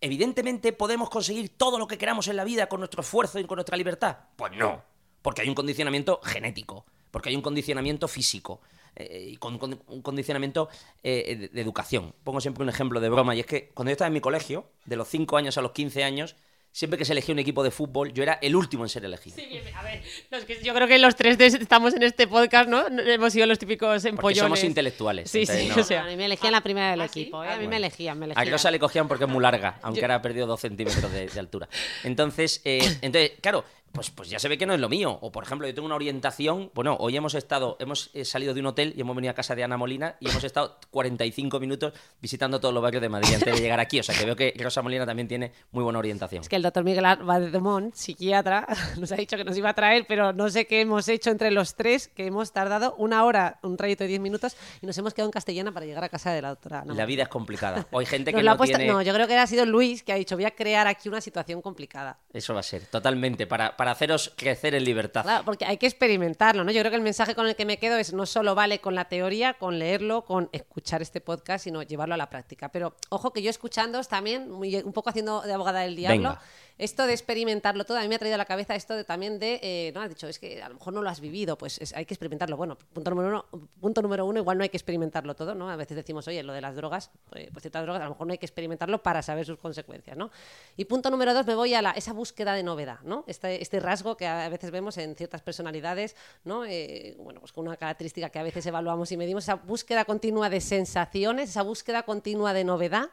C: Evidentemente, ¿podemos conseguir todo lo que queramos en la vida con nuestro esfuerzo y con nuestra libertad? Pues no, porque hay un condicionamiento genético, porque hay un condicionamiento físico eh, y con, con- un condicionamiento eh, de, de educación. Pongo siempre un ejemplo de broma, y es que cuando yo estaba en mi colegio, de los 5 años a los 15 años, siempre que se elegía un equipo de fútbol, yo era el último en ser elegido.
A: Sí, a ver, los que- yo creo que los tres estamos en este podcast, ¿no? Hemos sido los típicos
C: Porque
A: empollones.
C: somos intelectuales.
A: Sí,
C: entonces
A: sí,
C: no.
A: o sea.
B: a mí me elegían la primera del
A: ¿Ah,
B: equipo, ¿eh?
A: Ah,
B: a mí me
A: bueno.
B: elegían, me
C: A
B: elegían.
C: Rosa le cogían porque es muy larga, aunque ahora ha perdido dos centímetros de, de altura. Entonces, eh, entonces, claro, pues, pues ya se ve que no es lo mío. O por ejemplo, yo tengo una orientación. Bueno, hoy hemos estado, hemos eh, salido de un hotel y hemos venido a casa de Ana Molina y hemos estado 45 minutos visitando todos los barrios de Madrid antes de llegar aquí. O sea que veo que Rosa Molina también tiene muy buena orientación.
B: Es que el doctor Miguel Bademont, psiquiatra, nos ha dicho que nos iba a traer, pero no sé qué hemos hecho entre los tres, que hemos tardado una hora, un trayecto de 10 minutos, y nos hemos quedado en castellana para llegar a casa de la doctora.
C: La vida es complicada. O hay gente
B: Nos
C: que
B: lo ha
C: no
B: puesto-
C: tiene...
B: No, yo creo que ha sido Luis que ha dicho, voy a crear aquí una situación complicada.
C: Eso va a ser, totalmente, para, para haceros crecer en libertad.
B: Claro, porque hay que experimentarlo, ¿no? Yo creo que el mensaje con el que me quedo es no solo vale con la teoría, con leerlo, con escuchar este podcast, sino llevarlo a la práctica. Pero ojo que yo escuchándoos también, muy- un poco haciendo de abogada del diablo,
C: Venga.
B: Esto de experimentarlo todo, a mí me ha traído a la cabeza esto de, también de, eh, no has dicho, es que a lo mejor no lo has vivido, pues es- hay que experimentarlo. Bueno, punto número uno, punto número uno, igual no hay que experimentarlo todo, ¿no? A veces decimos, oye, lo de las drogas, eh, pues ciertas drogas, a lo mejor no hay que experimentarlo para saber sus consecuencias, ¿no? Y punto número dos, me voy a la, esa búsqueda de novedad, ¿no? Este, este rasgo que a veces vemos en ciertas personalidades, ¿no? Eh, bueno, pues con una característica que a veces evaluamos y medimos, esa búsqueda continua de sensaciones, esa búsqueda continua de novedad.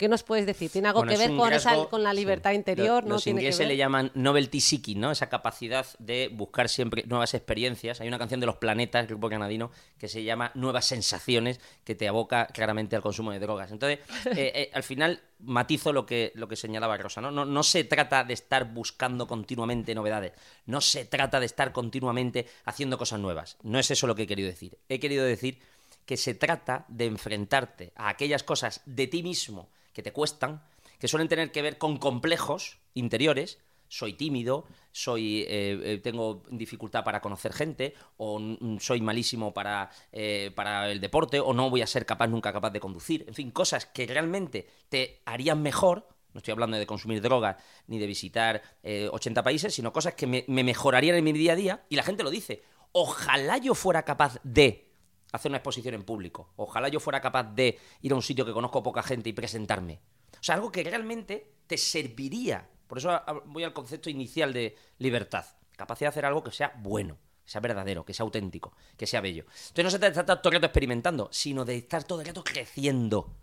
B: ¿Qué nos puedes decir? ¿Tiene algo
C: Bueno,
B: que ver con, esa-
C: rasgo-
B: con la
C: sí.
B: libertad interior?
C: Lo-
B: ¿no?
C: Los
B: ¿Tiene que ver?
C: le llaman novelty seeking, ¿no? Esa capacidad de buscar siempre nuevas experiencias. Hay una canción de Los Planetas, grupo canadino, que se llama Nuevas Sensaciones, que te aboca claramente al consumo de drogas. Entonces, eh, eh, al final matizo lo que, lo que señalaba Rosa, ¿no? ¿no? No se trata de estar buscando continuamente novedades. No se trata de estar continuamente haciendo cosas nuevas. No es eso lo que he querido decir. He querido decir que se trata de enfrentarte a aquellas cosas de ti mismo que te cuestan, que suelen tener que ver con complejos interiores. Soy tímido, soy eh, eh, tengo dificultad para conocer gente, o soy malísimo para, eh, para el deporte, o no voy a ser capaz nunca capaz de conducir. En fin, cosas que realmente te harían mejor. No estoy hablando de consumir drogas ni de visitar eh, 80 países, sino cosas que me, me mejorarían en mi día a día. Y la gente lo dice. Ojalá yo fuera capaz de hacer una exposición en público. Ojalá yo fuera capaz de ir a un sitio que conozco poca gente y presentarme. O sea, algo que realmente te serviría. Por eso voy al concepto inicial de libertad. Capacidad de hacer algo que sea bueno, que sea verdadero, que sea auténtico, que sea bello. Entonces no se trata de estar todo el rato experimentando, sino de estar todo el rato creciendo.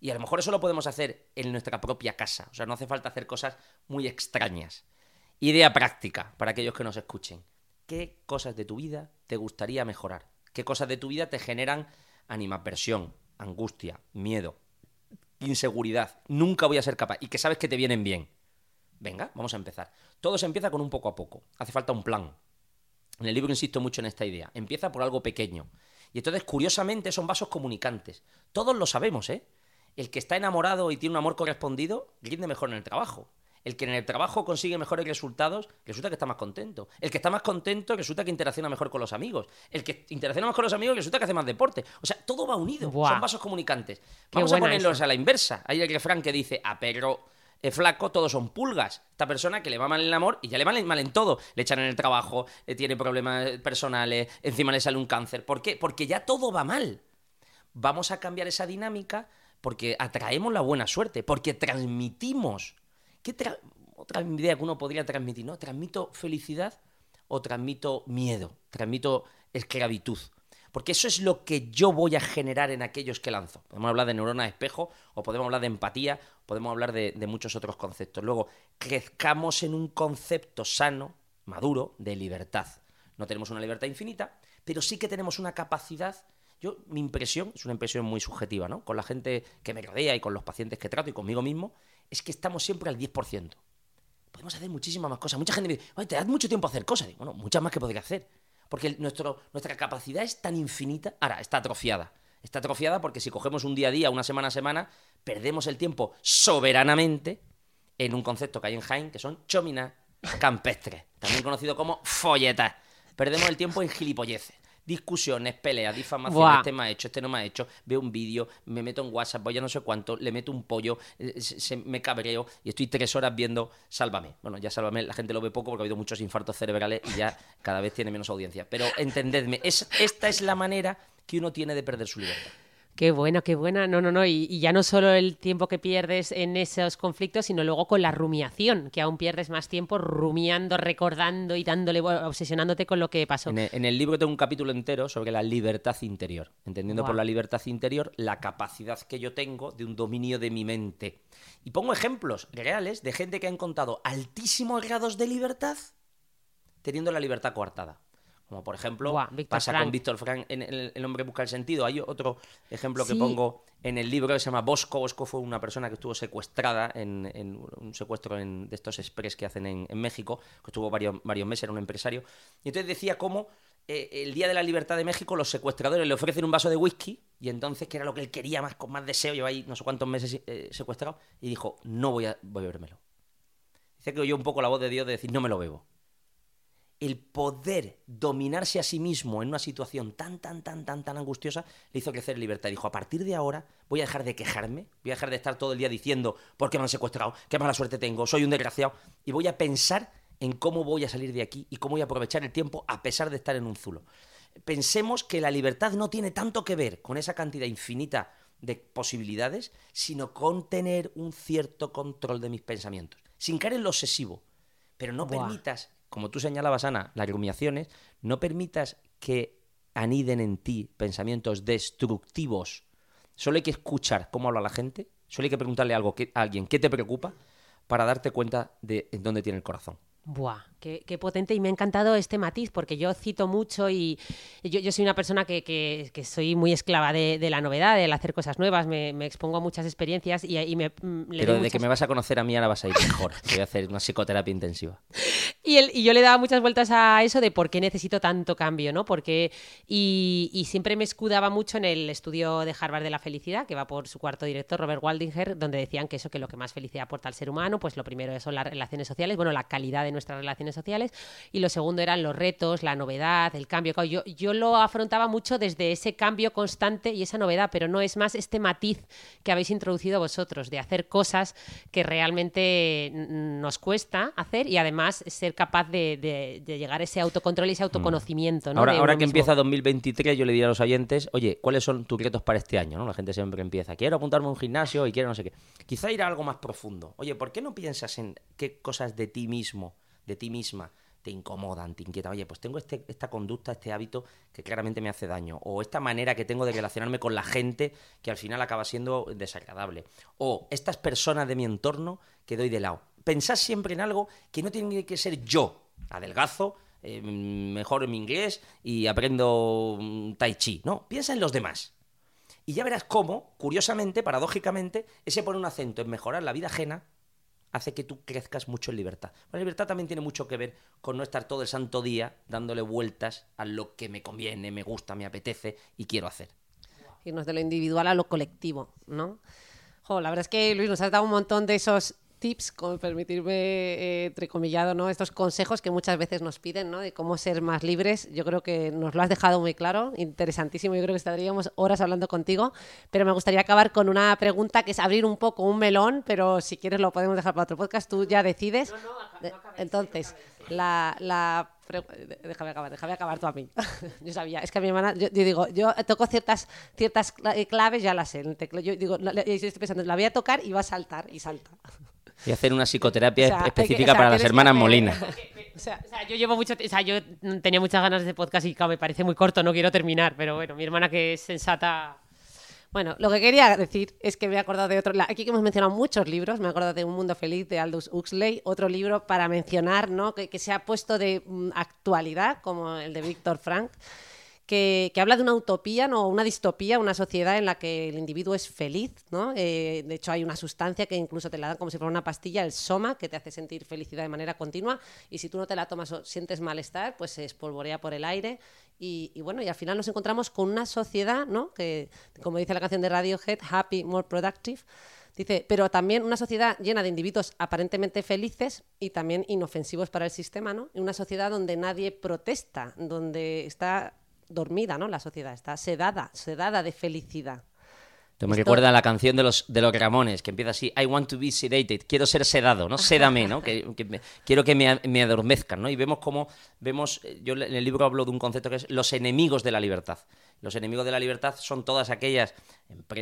C: Y a lo mejor eso lo podemos hacer en nuestra propia casa. O sea, no hace falta hacer cosas muy extrañas. Idea práctica para aquellos que nos escuchen. ¿Qué cosas de tu vida te gustaría mejorar? ¿Qué cosas de tu vida te generan animadversión, angustia, miedo, inseguridad? Nunca voy a ser capaz. Y que sabes que te vienen bien. Venga, vamos a empezar. Todo se empieza con un poco a poco. Hace falta un plan. En el libro insisto mucho en esta idea. Empieza por algo pequeño. Y entonces, curiosamente, son vasos comunicantes. Todos lo sabemos, ¿eh? El que está enamorado y tiene un amor correspondido, rinde mejor en el trabajo. El que en el trabajo consigue mejores resultados, resulta que está más contento. El que está más contento, resulta que interacciona mejor con los amigos. El que interacciona más con los amigos, resulta que hace más deporte. O sea, todo va unido.
A: Buah.
C: Son vasos comunicantes. Vamos a ponerlos
A: esa.
C: a la inversa. Hay el refrán que dice, a perro eh, flaco todos son pulgas. Esta persona que le va mal en el amor y ya le va mal en todo. Le echan en el trabajo, eh, tiene problemas personales, encima le sale un cáncer. ¿Por qué? Porque ya todo va mal. Vamos a cambiar esa dinámica porque atraemos la buena suerte, porque transmitimos. ¿Qué tra- otra idea que uno podría transmitir? ¿no? ¿Transmito felicidad o transmito miedo? ¿Transmito esclavitud? Porque eso es lo que yo voy a generar en aquellos que lanzo. Podemos hablar de neurona de espejo, o podemos hablar de empatía, podemos hablar de, de muchos otros conceptos. Luego, crezcamos en un concepto sano, maduro, de libertad. No tenemos una libertad infinita, pero sí que tenemos una capacidad. Yo, mi impresión, es una impresión muy subjetiva, ¿no? Con la gente que me rodea y con los pacientes que trato y conmigo mismo, es que estamos siempre al 10%. Podemos hacer muchísimas más cosas. Mucha gente me dice, "Oye, te das mucho tiempo a hacer cosas. Digo, bueno, muchas más que podría hacer. Porque nuestra capacidad es tan infinita. Ahora, está atrofiada. Está atrofiada porque si cogemos un día a día, una semana a semana, perdemos el tiempo soberanamente en un concepto que hay en Jaén, que son chominas campestres, también conocido como folletas. Perdemos el tiempo en gilipolleces. Discusiones, peleas, difamaciones,
A: Buah.
C: este me ha hecho, este no me ha hecho, veo un vídeo, me meto en WhatsApp, voy a no sé cuánto, le meto un pollo, eh, se, se- me cabreo y estoy tres horas viendo Sálvame. Bueno, ya Sálvame, la gente lo ve poco porque ha habido muchos infartos cerebrales y ya cada vez tiene menos audiencia. Pero entendedme, es, esta es la manera que uno tiene de perder su libertad.
A: Qué buena, qué buena. No, no, no. Y, y ya no solo el tiempo que pierdes en esos conflictos, sino luego con la rumiación, que aún pierdes más tiempo rumiando, recordando y dándole, bueno, obsesionándote con lo que pasó.
C: En el, en el libro tengo un capítulo entero sobre la libertad interior, entendiendo por la libertad interior la capacidad que yo tengo de un dominio de mi mente. Y pongo ejemplos reales de gente que ha encontrado altísimos grados de libertad teniendo la libertad coartada. Como por ejemplo
A: Buah,
C: pasa
A: Frank.
C: con Víctor Frank en el, el hombre busca el sentido. Hay otro ejemplo que pongo en el libro que se llama Bosco. Bosco fue una persona que estuvo secuestrada en, en un secuestro en- de estos express que hacen en, en México, que estuvo varios, varios meses, era un empresario. Y entonces decía cómo eh, el día de la libertad de México los secuestradores le ofrecen un vaso de whisky y entonces, que era lo que él quería más con más deseo, lleva ahí no sé cuántos meses eh, secuestrado, y dijo, no voy a, voy a bebérmelo. Dice que oyó un poco la voz de Dios de decir, no me lo bebo. El poder dominarse a sí mismo en una situación tan, tan, tan, tan, tan angustiosa, le hizo crecer libertad. Dijo, a partir de ahora voy a dejar de quejarme, voy a dejar de estar todo el día diciendo, ¿por qué me han secuestrado? ¿Qué mala suerte tengo? Soy un desgraciado. Y voy a pensar en cómo voy a salir de aquí y cómo voy a aprovechar el tiempo a pesar de estar en un zulo. Pensemos que la libertad no tiene tanto que ver con esa cantidad infinita de posibilidades, sino con tener un cierto control de mis pensamientos, sin caer en lo obsesivo. Pero no permitas, como tú señalabas, Ana, las rumiaciones, no permitas que aniden en ti pensamientos destructivos. Solo hay que escuchar cómo habla la gente, solo hay que preguntarle algo a alguien qué te preocupa para darte cuenta de dónde tiene el corazón.
A: Buah, qué, potente y me ha encantado este matiz porque yo cito mucho y yo, soy una persona que, soy muy esclava de, la novedad, de hacer cosas nuevas, me, expongo a muchas experiencias y, me...
C: Mm, Pero de que me vas a conocer a mí ahora vas a ir mejor, voy a hacer una psicoterapia intensiva.
A: Y, y yo le daba muchas vueltas a eso de por qué necesito tanto cambio, ¿no? Porque, y, siempre me escudaba mucho en el estudio de Harvard de la felicidad, que va por su cuarto director, Robert Waldinger, donde decían que eso, que lo que más felicidad aporta al ser humano, pues lo primero son las relaciones sociales, bueno, la calidad de nuestras relaciones sociales, y lo segundo eran los retos, la novedad, el cambio. Yo, yo lo afrontaba mucho desde ese cambio constante y esa novedad, pero no es más este matiz que habéis introducido vosotros, de hacer cosas que realmente nos cuesta hacer y además ser capaz de, llegar a ese autocontrol y ese autoconocimiento.
C: Ahora, ahora que empieza 2023, yo le diría a los oyentes, oye, ¿cuáles son tus retos para este año? ¿no? La gente siempre empieza, quiero apuntarme a un gimnasio y quiero no sé qué. Quizá ir a algo más profundo. Oye, ¿por qué no piensas en qué cosas de ti mismo de ti misma te incomodan, te inquietan. Oye, pues tengo este, esta conducta, este hábito que claramente me hace daño. O esta manera que tengo de relacionarme con la gente que al final acaba siendo desagradable. O estas personas de mi entorno que doy de lado. Pensad siempre en algo que no tiene que ser yo. Adelgazo, eh, mejor en mi inglés y aprendo mm, tai chi. No, piensa en los demás. Y ya verás cómo, curiosamente, paradójicamente, ese pone un acento en mejorar la vida ajena hace que tú crezcas mucho en libertad. La libertad también tiene mucho que ver con no estar todo el santo día dándole vueltas a lo que me conviene, me gusta, me apetece y quiero hacer.
B: Irnos de lo individual a lo colectivo, ¿no? la verdad es que Luis nos has dado un montón de esos tips, como permitirme eh, entrecomillado, ¿no? Estos consejos que muchas veces nos piden, ¿no? De cómo ser más libres. Yo creo que nos lo has dejado muy claro, interesantísimo. Yo creo que estaríamos horas hablando contigo, pero me gustaría acabar con una pregunta que es abrir un poco un melón, pero si quieres lo podemos dejar para otro podcast. Tú ya decides. Entonces, la, la déjame acabar, déjame acabar tú a mí. yo sabía, es que a mi hermana, yo, digo, yo toco ciertas, ciertas claves, ya las sé. yo digo, estoy pensando, la voy a tocar y va a saltar y salta.
C: Y hacer una psicoterapia específica para las hermanas Molina.
A: O sea, yo llevo mucho, o sea, yo tenía muchas ganas de este podcast y me parece muy corto, no quiero terminar, pero bueno, mi hermana que es sensata
B: bueno, lo que quería decir es que me he acordado de otro. Aquí que hemos mencionado muchos libros, me he acordado de Un Mundo Feliz de Aldous Huxley, otro libro para mencionar, ¿no? Que, que se ha puesto de mm, actualidad, como el de Víctor Frank que, habla de una utopía, no, una distopía, una sociedad en la que el individuo es feliz, ¿no? Eh, de hecho, hay una sustancia que incluso te la dan como si fuera una pastilla, el soma, que te hace sentir felicidad de manera continua, y si tú no te la tomas o sientes malestar, pues se espolvorea por el aire. Y, bueno, y al final nos encontramos con una sociedad, ¿no? Que, como dice la canción de Radiohead, happy, more productive. Dice, pero también una sociedad llena de individuos aparentemente felices y también inofensivos para el sistema, ¿no? Una sociedad donde nadie protesta, donde está dormida, ¿no? La sociedad está sedada, sedada de felicidad.
C: Esto me recuerda a la canción de los, de los Ramones, que empieza así, I want to be sedated, quiero ser sedado, ¿no? Sédame, ¿no? que, quiero que me, me, adormezcan, ¿no? Y vemos cómo, vemos, eh, yo en el libro hablo de un concepto que es los enemigos de la libertad. Los enemigos de la libertad son todas aquellas,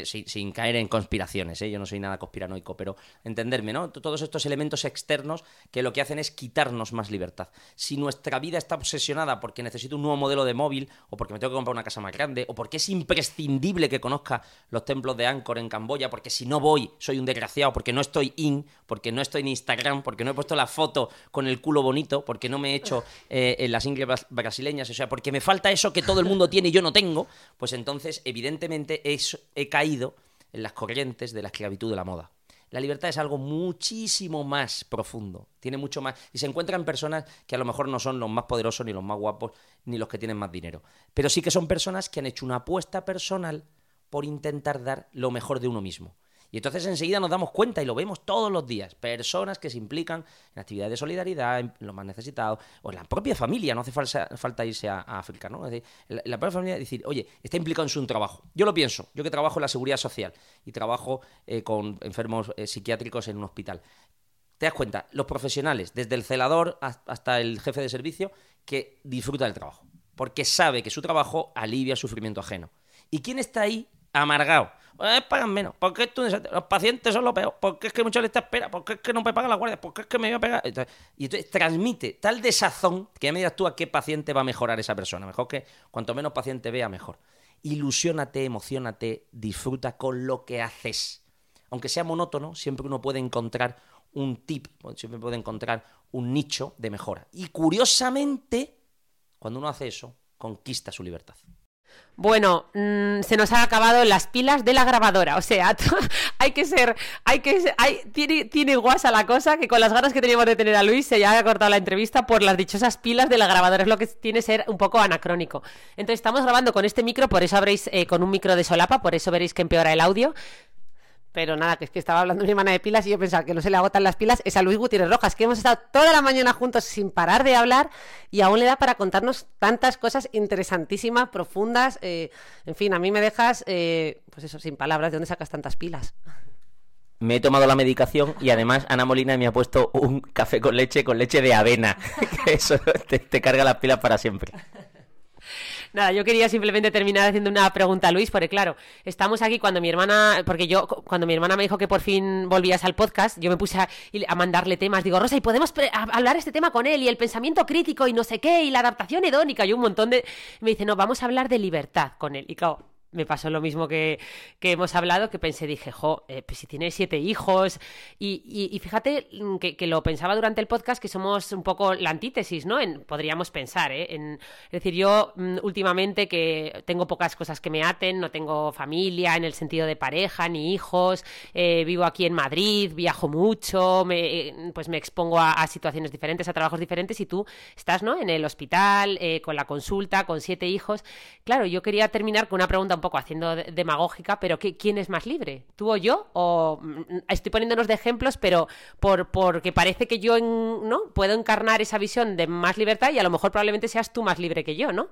C: sin, caer en conspiraciones, ¿eh? yo no soy nada conspiranoico, pero entenderme, ¿no? Todos estos elementos externos que lo que hacen es quitarnos más libertad. Si nuestra vida está obsesionada porque necesito un nuevo modelo de móvil, o porque me tengo que comprar una casa más grande, o porque es imprescindible que conozca los templos de Angkor en Camboya, porque si no voy soy un desgraciado, porque no estoy in, porque no estoy en Instagram, porque no he puesto la foto con el culo bonito, porque no me he hecho eh, las ingles brasileñas, o sea, porque me falta eso que todo el mundo tiene y yo no tengo, pues entonces evidentemente he caído en las corrientes de la esclavitud de la moda. La libertad es algo muchísimo más profundo, tiene mucho más y se encuentra en personas que a lo mejor no son los más poderosos ni los más guapos ni los que tienen más dinero, pero sí que son personas que han hecho una apuesta personal por intentar dar lo mejor de uno mismo. Y entonces enseguida nos damos cuenta y lo vemos todos los días. Personas que se implican en actividades de solidaridad, en los más necesitados, o en la propia familia, no hace falta, irse a, África, ¿no? Es decir, la, la, propia familia decir, oye, está implicado en su trabajo. Yo lo pienso, yo que trabajo en la seguridad social y trabajo eh, con enfermos eh, psiquiátricos en un hospital. Te das cuenta, los profesionales, desde el celador hasta el jefe de servicio, que disfruta del trabajo, porque sabe que su trabajo alivia el sufrimiento ajeno. ¿Y quién está ahí amargado? Eh, pagan menos, porque los pacientes son lo peor, porque es que mucha lista espera, porque es que no me pagan la guardia, porque es que me voy a pegar. y entonces transmite tal desazón que ya me digas tú a qué paciente va a mejorar esa persona. Mejor que cuanto menos paciente vea, mejor. Ilusiónate, emocionate, disfruta con lo que haces. Aunque sea monótono, siempre uno puede encontrar un tip, siempre puede encontrar un nicho de mejora. Y curiosamente, cuando uno hace eso, conquista su libertad.
A: Bueno, mm, se nos han acabado las pilas de la grabadora. O sea, hay que ser. Hay que hay, tiene, tiene guasa la cosa que con las ganas que teníamos de tener a Luis se ya ha cortado la entrevista por las dichosas pilas de la grabadora. Es lo que tiene ser un poco anacrónico. Entonces, estamos grabando con este micro, por eso habréis. Eh, con un micro de solapa, por eso veréis que empeora el audio. Pero nada, que es que estaba hablando mi hermana de pilas y yo pensaba que no se le agotan las pilas. Es a Luis Gutiérrez Rojas, que hemos estado toda la mañana juntos sin parar de hablar y aún le da para contarnos tantas cosas interesantísimas, profundas. Eh, en fin, a mí me dejas, eh, pues eso, sin palabras. ¿De dónde sacas tantas pilas?
C: me he tomado la medicación y además Ana Molina me ha puesto un café con leche con leche de avena. eso te, te carga las pilas para siempre.
A: Nada, yo quería simplemente terminar haciendo una pregunta a Luis, porque claro, estamos aquí cuando mi hermana, porque yo, cuando mi hermana me dijo que por fin volvías al podcast, yo me puse a, mandarle temas. Digo, Rosa, ¿y podemos hablar este tema con él? Y el pensamiento crítico y no sé qué, y la adaptación hedónica, y un montón de. Me dice, no, vamos a hablar de libertad con él. Y claro, me pasó lo mismo que, hemos hablado, que pensé, dije, jo, eh, pues si tiene siete hijos, y, fíjate mm, que, lo pensaba durante el podcast, que somos un poco la antítesis, ¿no? En, podríamos pensar, ¿eh? En, es decir, yo mm, últimamente que tengo pocas cosas que me aten, no tengo familia en el sentido de pareja, ni hijos, eh, vivo aquí en Madrid, viajo mucho, me, eh, pues me expongo a, situaciones diferentes, a trabajos diferentes, y tú estás, ¿no? En el hospital, con la consulta, con siete hijos. Claro, yo quería terminar con una pregunta un poco haciendo demagógica, pero ¿quién es más libre? ¿Tú o yo? O mm, estoy poniéndonos de ejemplos, pero por porque parece que yo no puedo encarnar esa visión de más libertad y a lo mejor probablemente seas tú más libre que yo, ¿no?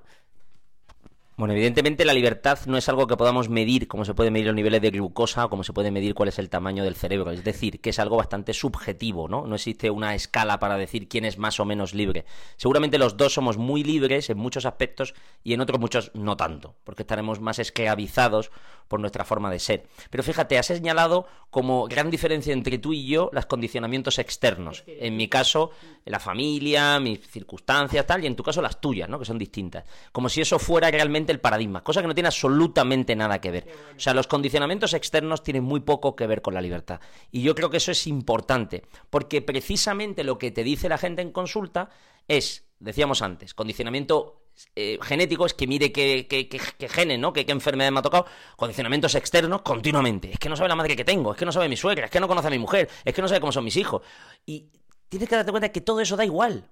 C: Bueno, evidentemente la libertad no es algo que podamos medir, como se puede medir los niveles de glucosa o como se puede medir cuál es el tamaño del cerebro. Es decir, que es algo bastante subjetivo, ¿no? No existe una escala para decir quién es más o menos libre. Seguramente los dos somos muy libres en muchos aspectos y en otros muchos no tanto, porque estaremos más esclavizados por nuestra forma de ser. Pero fíjate, has señalado como gran diferencia entre tú y yo los condicionamientos externos. En mi caso, la familia, mis circunstancias, tal, y en tu caso las tuyas, ¿no? Que son distintas. Como si eso fuera realmente el paradigma, cosa que no tiene absolutamente nada que ver. O sea, los condicionamientos externos tienen muy poco que ver con la libertad. Y yo creo que eso es importante, porque precisamente lo que te dice la gente en consulta es, decíamos antes, condicionamiento eh, genético es que mire qué, qué, qué, genes, ¿no? Qué, enfermedad me ha tocado. Condicionamientos externos continuamente. Es que no sabe la madre que tengo, es que no sabe mi suegra, es que no conoce a mi mujer, es que no sabe cómo son mis hijos. Y tienes que darte cuenta que todo eso da igual.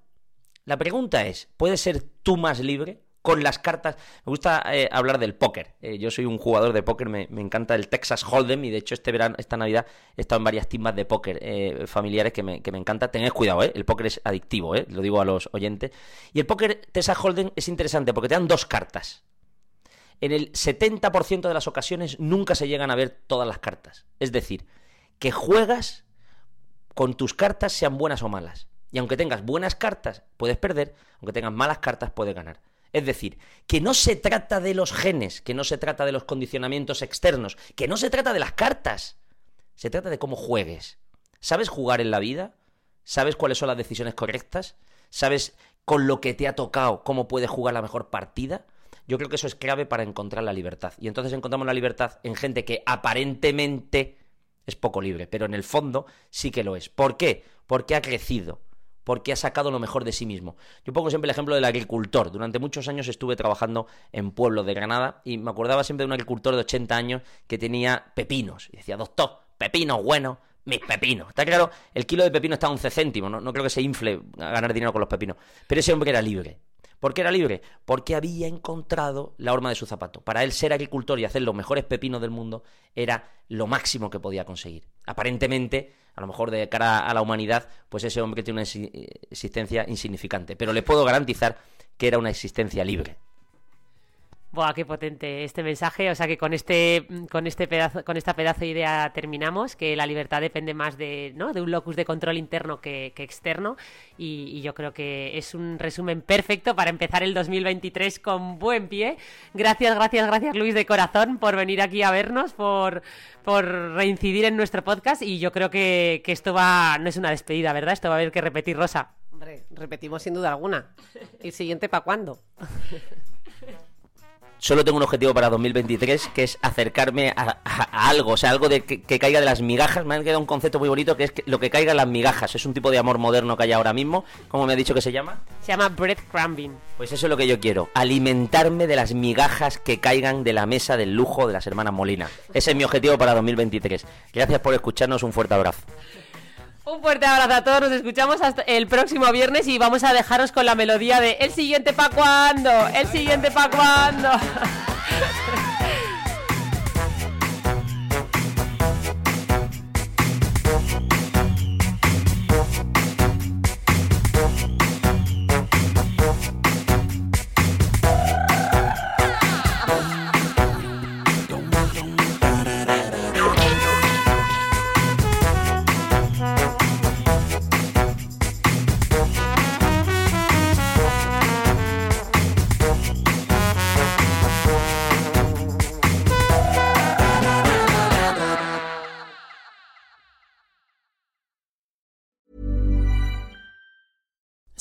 C: La pregunta es, ¿puedes ser tú más libre? Con las cartas. Me gusta eh, hablar del póker. Eh, yo soy un jugador de póker, me, encanta el Texas Hold'em y de hecho este verano, esta Navidad he estado en varias timbas de póker eh, familiares que me, que me encanta. Tened cuidado, el póker es adictivo, lo digo a los oyentes. Y el póker Texas Hold'em es interesante porque te dan dos cartas. En el 70% de las ocasiones nunca se llegan a ver todas las cartas. Es decir, que juegas con tus cartas sean buenas o malas. Y aunque tengas buenas cartas, puedes perder, aunque tengas malas cartas, puedes ganar. Es decir, que no se trata de los genes, que no se trata de los condicionamientos externos, que no se trata de las cartas. Se trata de cómo juegues. ¿Sabes jugar en la vida? ¿Sabes cuáles son las decisiones correctas? ¿Sabes con lo que te ha tocado cómo puedes jugar la mejor partida? Yo creo que eso es clave para encontrar la libertad. Y entonces encontramos la libertad en gente que aparentemente es poco libre, pero en el fondo sí que lo es. ¿Por qué? Porque ha crecido porque ha sacado lo mejor de sí mismo. Yo pongo siempre el ejemplo del agricultor. Durante muchos años estuve trabajando en pueblos de Granada y me acordaba siempre de un agricultor de 80 años que tenía pepinos. Y decía, doctor, pepinos buenos, mis pepinos. Está claro, el kilo de pepino está a 11 céntimos, no, creo que se infle a ganar dinero con los pepinos. Pero ese hombre era libre. ¿Por qué era libre? Porque había encontrado la horma de su zapato. Para él ser agricultor y hacer los mejores pepinos del mundo era lo máximo que podía conseguir. Aparentemente, a lo mejor de cara a la humanidad, pues ese hombre tiene una existencia insignificante. Pero le puedo garantizar que era una existencia libre.
A: Buah, qué potente este mensaje. O sea que con este, con este pedazo, con esta pedazo de idea terminamos, que la libertad depende más de, ¿no? de un locus de control interno que, externo. Y, yo creo que es un resumen perfecto para empezar el 2023 con buen pie. Gracias, gracias, gracias Luis de corazón por venir aquí a vernos, por, por reincidir en nuestro podcast. Y yo creo que, que esto va, no es una despedida, ¿verdad? Esto va a haber que repetir, Rosa.
B: Hombre, repetimos sin duda alguna. ¿Y siguiente para cuándo?
C: solo tengo un objetivo para 2023, que es acercarme a, algo, o sea, algo de que, caiga de las migajas. Me ha quedado un concepto muy bonito que es lo que caiga de las migajas. Es un tipo de amor moderno que hay ahora mismo. ¿Cómo me ha dicho que se llama?
A: Se llama breadcrumbing.
C: Pues eso es lo que yo quiero, alimentarme de las migajas que caigan de la mesa del lujo de las hermanas Molina. Ese es mi objetivo para 2023. Gracias por escucharnos, un fuerte abrazo.
A: Un fuerte abrazo a todos, nos escuchamos hasta el próximo viernes y vamos a dejaros con la melodía de El siguiente pa' cuando, el siguiente pa' cuando.